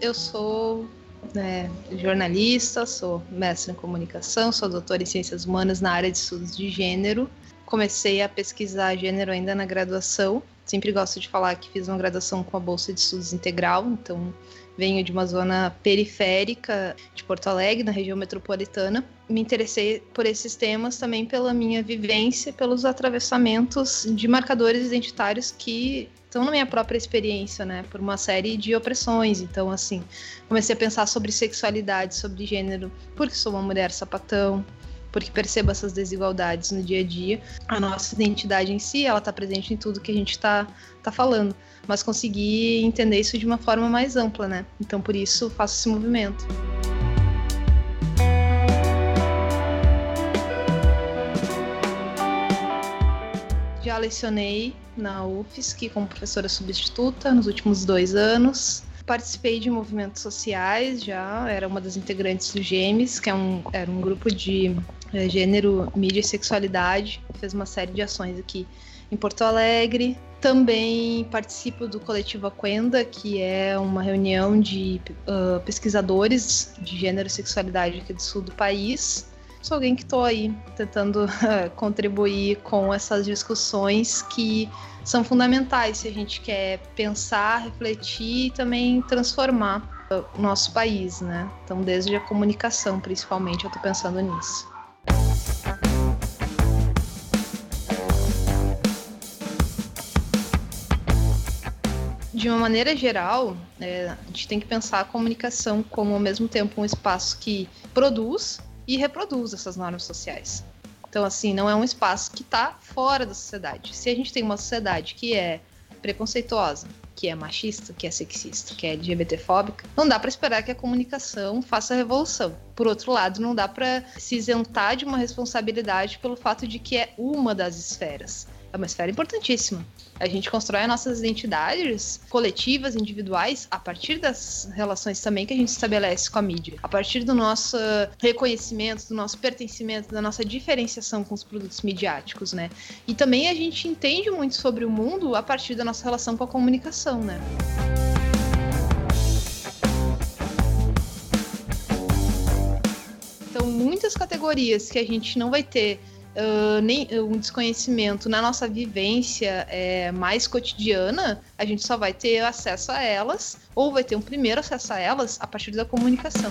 eu sou né, jornalista, sou mestre em comunicação, sou doutora em ciências humanas na área de estudos de gênero. Comecei a pesquisar gênero ainda na graduação. Sempre gosto de falar que fiz uma graduação com a bolsa de estudos integral, então venho de uma zona periférica de Porto Alegre, na região metropolitana. Me interessei por esses temas também pela minha vivência, pelos atravessamentos de marcadores identitários que estão na minha própria experiência, né, por uma série de opressões. Então, assim, comecei a pensar sobre sexualidade, sobre gênero, porque sou uma mulher sapatão, porque percebo essas desigualdades no dia a dia. A nossa identidade em si, ela está presente em tudo que a gente está tá falando, mas conseguir entender isso de uma forma mais ampla, né? Então, por isso, faço esse movimento. Já lecionei na UFSC como professora substituta nos últimos dois anos participei de movimentos sociais já, era uma das integrantes do GEMES, que é um, era um grupo de é, gênero, mídia e sexualidade, fez uma série de ações aqui em Porto Alegre. Também participo do coletivo Aquenda, que é uma reunião de uh, pesquisadores de gênero e sexualidade aqui do sul do país. Sou alguém que estou aí tentando contribuir com essas discussões que são fundamentais se a gente quer pensar, refletir e também transformar o nosso país, né? Então, desde a comunicação, principalmente, eu estou pensando nisso. de uma maneira geral, é, a gente tem que pensar a comunicação como ao mesmo tempo um espaço que produz e reproduz essas normas sociais. Então, assim, não é um espaço que está fora da sociedade. Se a gente tem uma sociedade que é preconceituosa, que é machista, que é sexista, que é LGBTfóbica, não dá para esperar que a comunicação faça a revolução. Por outro lado, não dá para se isentar de uma responsabilidade pelo fato de que é uma das esferas é uma esfera importantíssima. A gente constrói as nossas identidades coletivas, individuais, a partir das relações também que a gente estabelece com a mídia, a partir do nosso reconhecimento, do nosso pertencimento, da nossa diferenciação com os produtos midiáticos, né? E também a gente entende muito sobre o mundo a partir da nossa relação com a comunicação, né? Então, muitas categorias que a gente não vai ter nem, um desconhecimento na nossa vivência é, mais cotidiana, a gente só vai ter acesso a elas, ou vai ter um primeiro acesso a elas a partir da comunicação.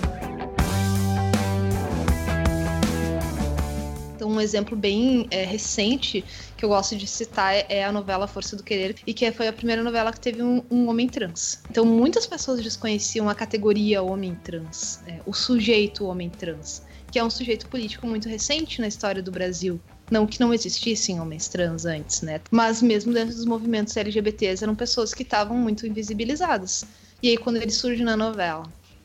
Um exemplo bem é, recente que eu gosto de citar é a novela Força do Querer, e que foi a primeira novela que teve um, um homem trans. Então, muitas pessoas desconheciam a categoria homem trans, é, o sujeito homem trans que é um sujeito político muito recente na história do Brasil. Não que não existissem homens trans antes, né? Mas mesmo dentro dos movimentos LGBTs eram pessoas que estavam muito invisibilizadas. E aí, quando ele surge na novela,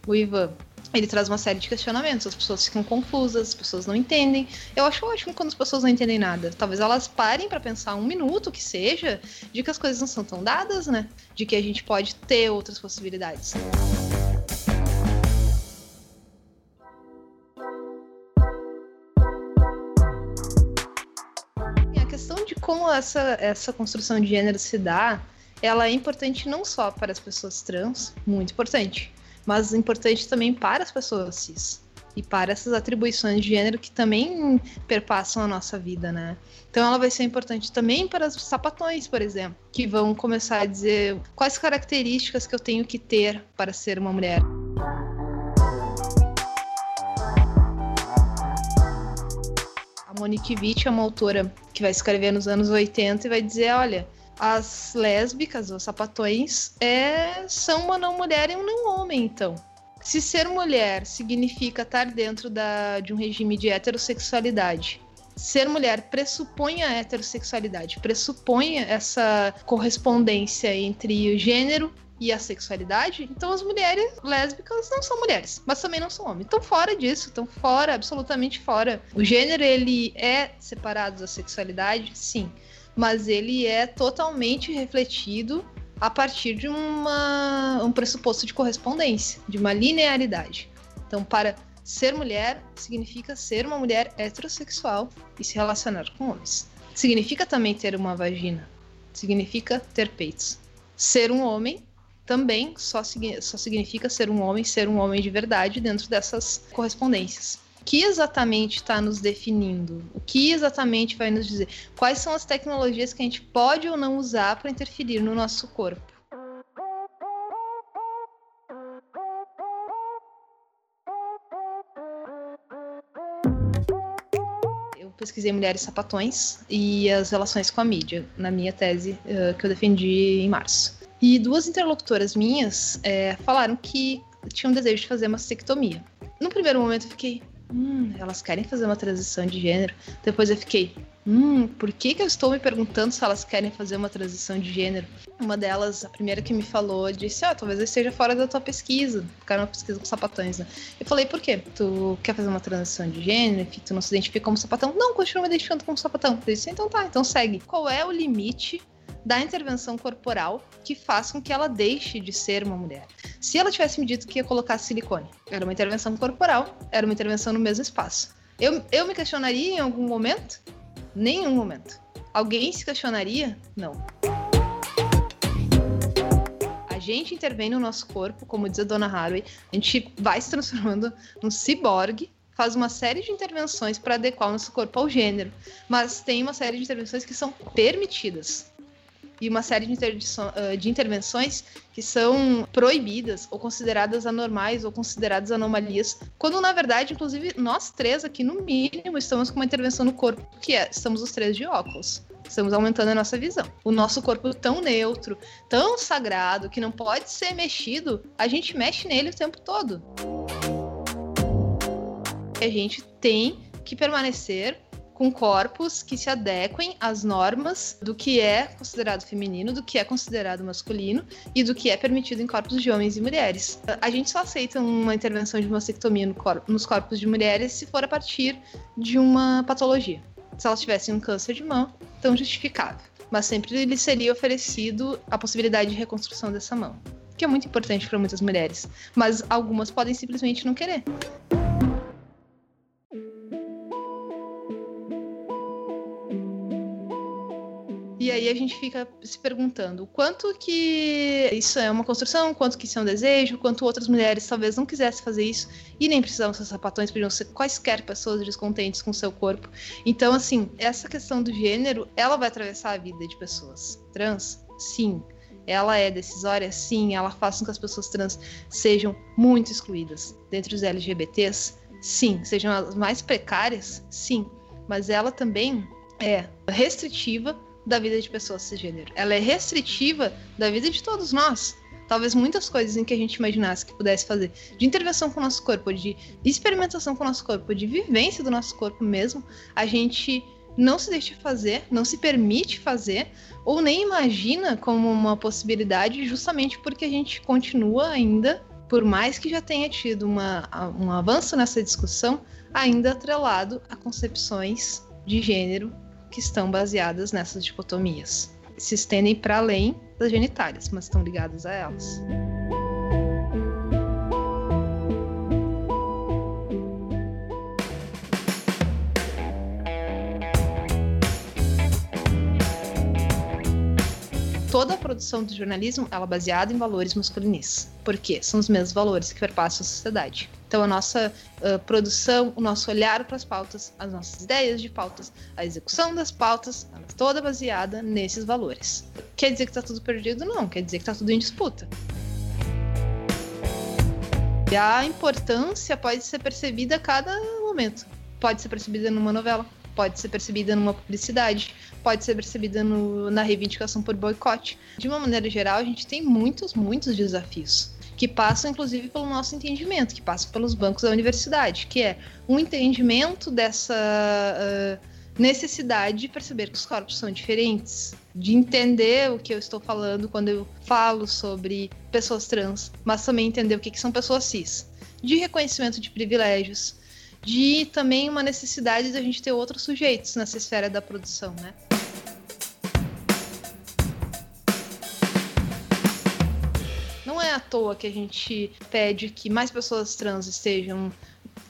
o Ivan, ele traz uma série de questionamentos, as pessoas ficam confusas, as pessoas não entendem. Eu acho ótimo quando as pessoas não entendem nada. Talvez elas parem para pensar um minuto que seja de que as coisas não são tão dadas, né? De que a gente pode ter outras possibilidades. como essa, essa construção de gênero se dá, ela é importante não só para as pessoas trans, muito importante, mas importante também para as pessoas cis e para essas atribuições de gênero que também perpassam a nossa vida, né? Então ela vai ser importante também para os sapatões, por exemplo, que vão começar a dizer quais características que eu tenho que ter para ser uma mulher. Monique Witt é uma autora que vai escrever nos anos 80 e vai dizer, olha, as lésbicas, os sapatões, é, são uma não mulher e um não homem, então. Se ser mulher significa estar dentro da, de um regime de heterossexualidade, ser mulher pressupõe a heterossexualidade, pressupõe essa correspondência entre o gênero e a sexualidade, então as mulheres lésbicas não são mulheres, mas também não são homens. Estão fora disso, estão fora, absolutamente fora. O gênero, ele é separado da sexualidade, sim, mas ele é totalmente refletido a partir de uma, um pressuposto de correspondência, de uma linearidade. Então, para ser mulher significa ser uma mulher heterossexual e se relacionar com homens. Significa também ter uma vagina, significa ter peitos. Ser um homem também só, só significa ser um homem, ser um homem de verdade dentro dessas correspondências. O que exatamente está nos definindo? O que exatamente vai nos dizer? Quais são as tecnologias que a gente pode ou não usar para interferir no nosso corpo? Pesquisei mulheres sapatões e as relações com a mídia na minha tese uh, que eu defendi em março. E duas interlocutoras minhas é, falaram que tinham desejo de fazer uma mastectomia. No primeiro momento eu fiquei, hum, elas querem fazer uma transição de gênero. Depois eu fiquei, hum, por que, que eu estou me perguntando se elas querem fazer uma transição de gênero? Uma delas, a primeira que me falou, disse, ó, oh, talvez eu esteja fora da tua pesquisa. Ficaram uma pesquisa com sapatões, né? Eu falei, por quê? Tu quer fazer uma transição de gênero, que tu não se identifica como sapatão? Não, continua me identificando como sapatão. Eu disse, então tá, então segue. Qual é o limite da intervenção corporal que faz com que ela deixe de ser uma mulher. Se ela tivesse me dito que ia colocar silicone, era uma intervenção corporal, era uma intervenção no mesmo espaço. Eu, eu me questionaria em algum momento? Nenhum momento. Alguém se questionaria? Não. A gente intervém no nosso corpo, como diz a dona Haraway, a gente vai se transformando num ciborgue faz uma série de intervenções para adequar o nosso corpo ao gênero, mas tem uma série de intervenções que são permitidas e uma série de, de intervenções que são proibidas ou consideradas anormais ou consideradas anomalias, quando na verdade, inclusive, nós três aqui no mínimo estamos com uma intervenção no corpo, que é, estamos os três de óculos. Estamos aumentando a nossa visão. O nosso corpo tão neutro, tão sagrado, que não pode ser mexido, a gente mexe nele o tempo todo. A gente tem que permanecer com corpos que se adequem às normas do que é considerado feminino, do que é considerado masculino e do que é permitido em corpos de homens e mulheres. A gente só aceita uma intervenção de mastectomia no corpo, nos corpos de mulheres se for a partir de uma patologia. Se elas tivessem um câncer de mão, tão justificável. Mas sempre lhe seria oferecido a possibilidade de reconstrução dessa mão, que é muito importante para muitas mulheres. Mas algumas podem simplesmente não querer. A gente fica se perguntando quanto que isso é uma construção, quanto que isso é um desejo, quanto outras mulheres talvez não quisessem fazer isso e nem precisavam ser sapatões, podiam ser quaisquer pessoas descontentes com seu corpo. Então, assim, essa questão do gênero, ela vai atravessar a vida de pessoas trans? Sim. Ela é decisória? Sim. Ela faz com que as pessoas trans sejam muito excluídas. Dentre os LGBTs? Sim. Sejam as mais precárias? Sim. Mas ela também é restritiva da vida de pessoas cisgênero. Ela é restritiva da vida de todos nós. Talvez muitas coisas em que a gente imaginasse que pudesse fazer de intervenção com o nosso corpo, de experimentação com o nosso corpo, de vivência do nosso corpo mesmo, a gente não se deixa fazer, não se permite fazer, ou nem imagina como uma possibilidade, justamente porque a gente continua ainda, por mais que já tenha tido uma, um avanço nessa discussão, ainda atrelado a concepções de gênero que estão baseadas nessas dicotomias. Se estendem para além das genitálias, mas estão ligadas a elas. Toda a produção do jornalismo ela é baseada em valores masculinistas. Por quê? São os mesmos valores que perpassam a sociedade. Então, a nossa uh, produção, o nosso olhar para as pautas, as nossas ideias de pautas, a execução das pautas, ela é toda baseada nesses valores. Quer dizer que está tudo perdido? Não, quer dizer que está tudo em disputa. E a importância pode ser percebida a cada momento. Pode ser percebida numa novela, pode ser percebida numa publicidade, pode ser percebida no, na reivindicação por boicote. De uma maneira geral, a gente tem muitos, muitos desafios que passam inclusive pelo nosso entendimento, que passam pelos bancos da universidade, que é um entendimento dessa uh, necessidade de perceber que os corpos são diferentes, de entender o que eu estou falando quando eu falo sobre pessoas trans, mas também entender o que, que são pessoas cis, de reconhecimento de privilégios, de também uma necessidade da gente ter outros sujeitos nessa esfera da produção, né? Toa que a gente pede que mais pessoas trans estejam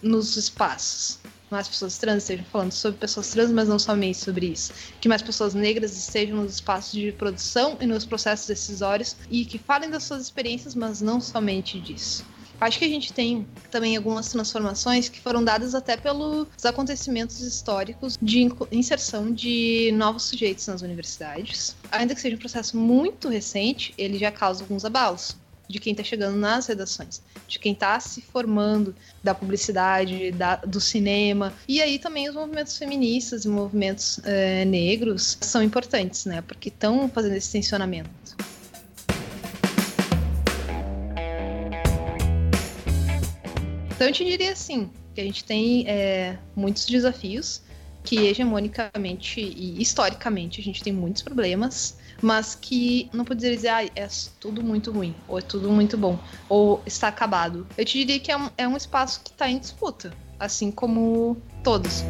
nos espaços. mais pessoas trans estejam falando sobre pessoas trans, mas não somente sobre isso. Que mais pessoas negras estejam nos espaços de produção e nos processos decisórios e que falem das suas experiências, mas não somente disso. Acho que a gente tem também algumas transformações que foram dadas até pelos acontecimentos históricos de inserção de novos sujeitos nas universidades. Ainda que seja um processo muito recente, ele já causa alguns abalos de quem está chegando nas redações, de quem está se formando da publicidade, da, do cinema. E aí também os movimentos feministas e movimentos é, negros são importantes, né? Porque estão fazendo esse tensionamento. Então eu te diria assim, que a gente tem é, muitos desafios, que hegemonicamente e historicamente a gente tem muitos problemas, mas que não poderia dizer, ah, é tudo muito ruim, ou é tudo muito bom, ou está acabado. Eu te diria que é um, é um espaço que está em disputa, assim como todos.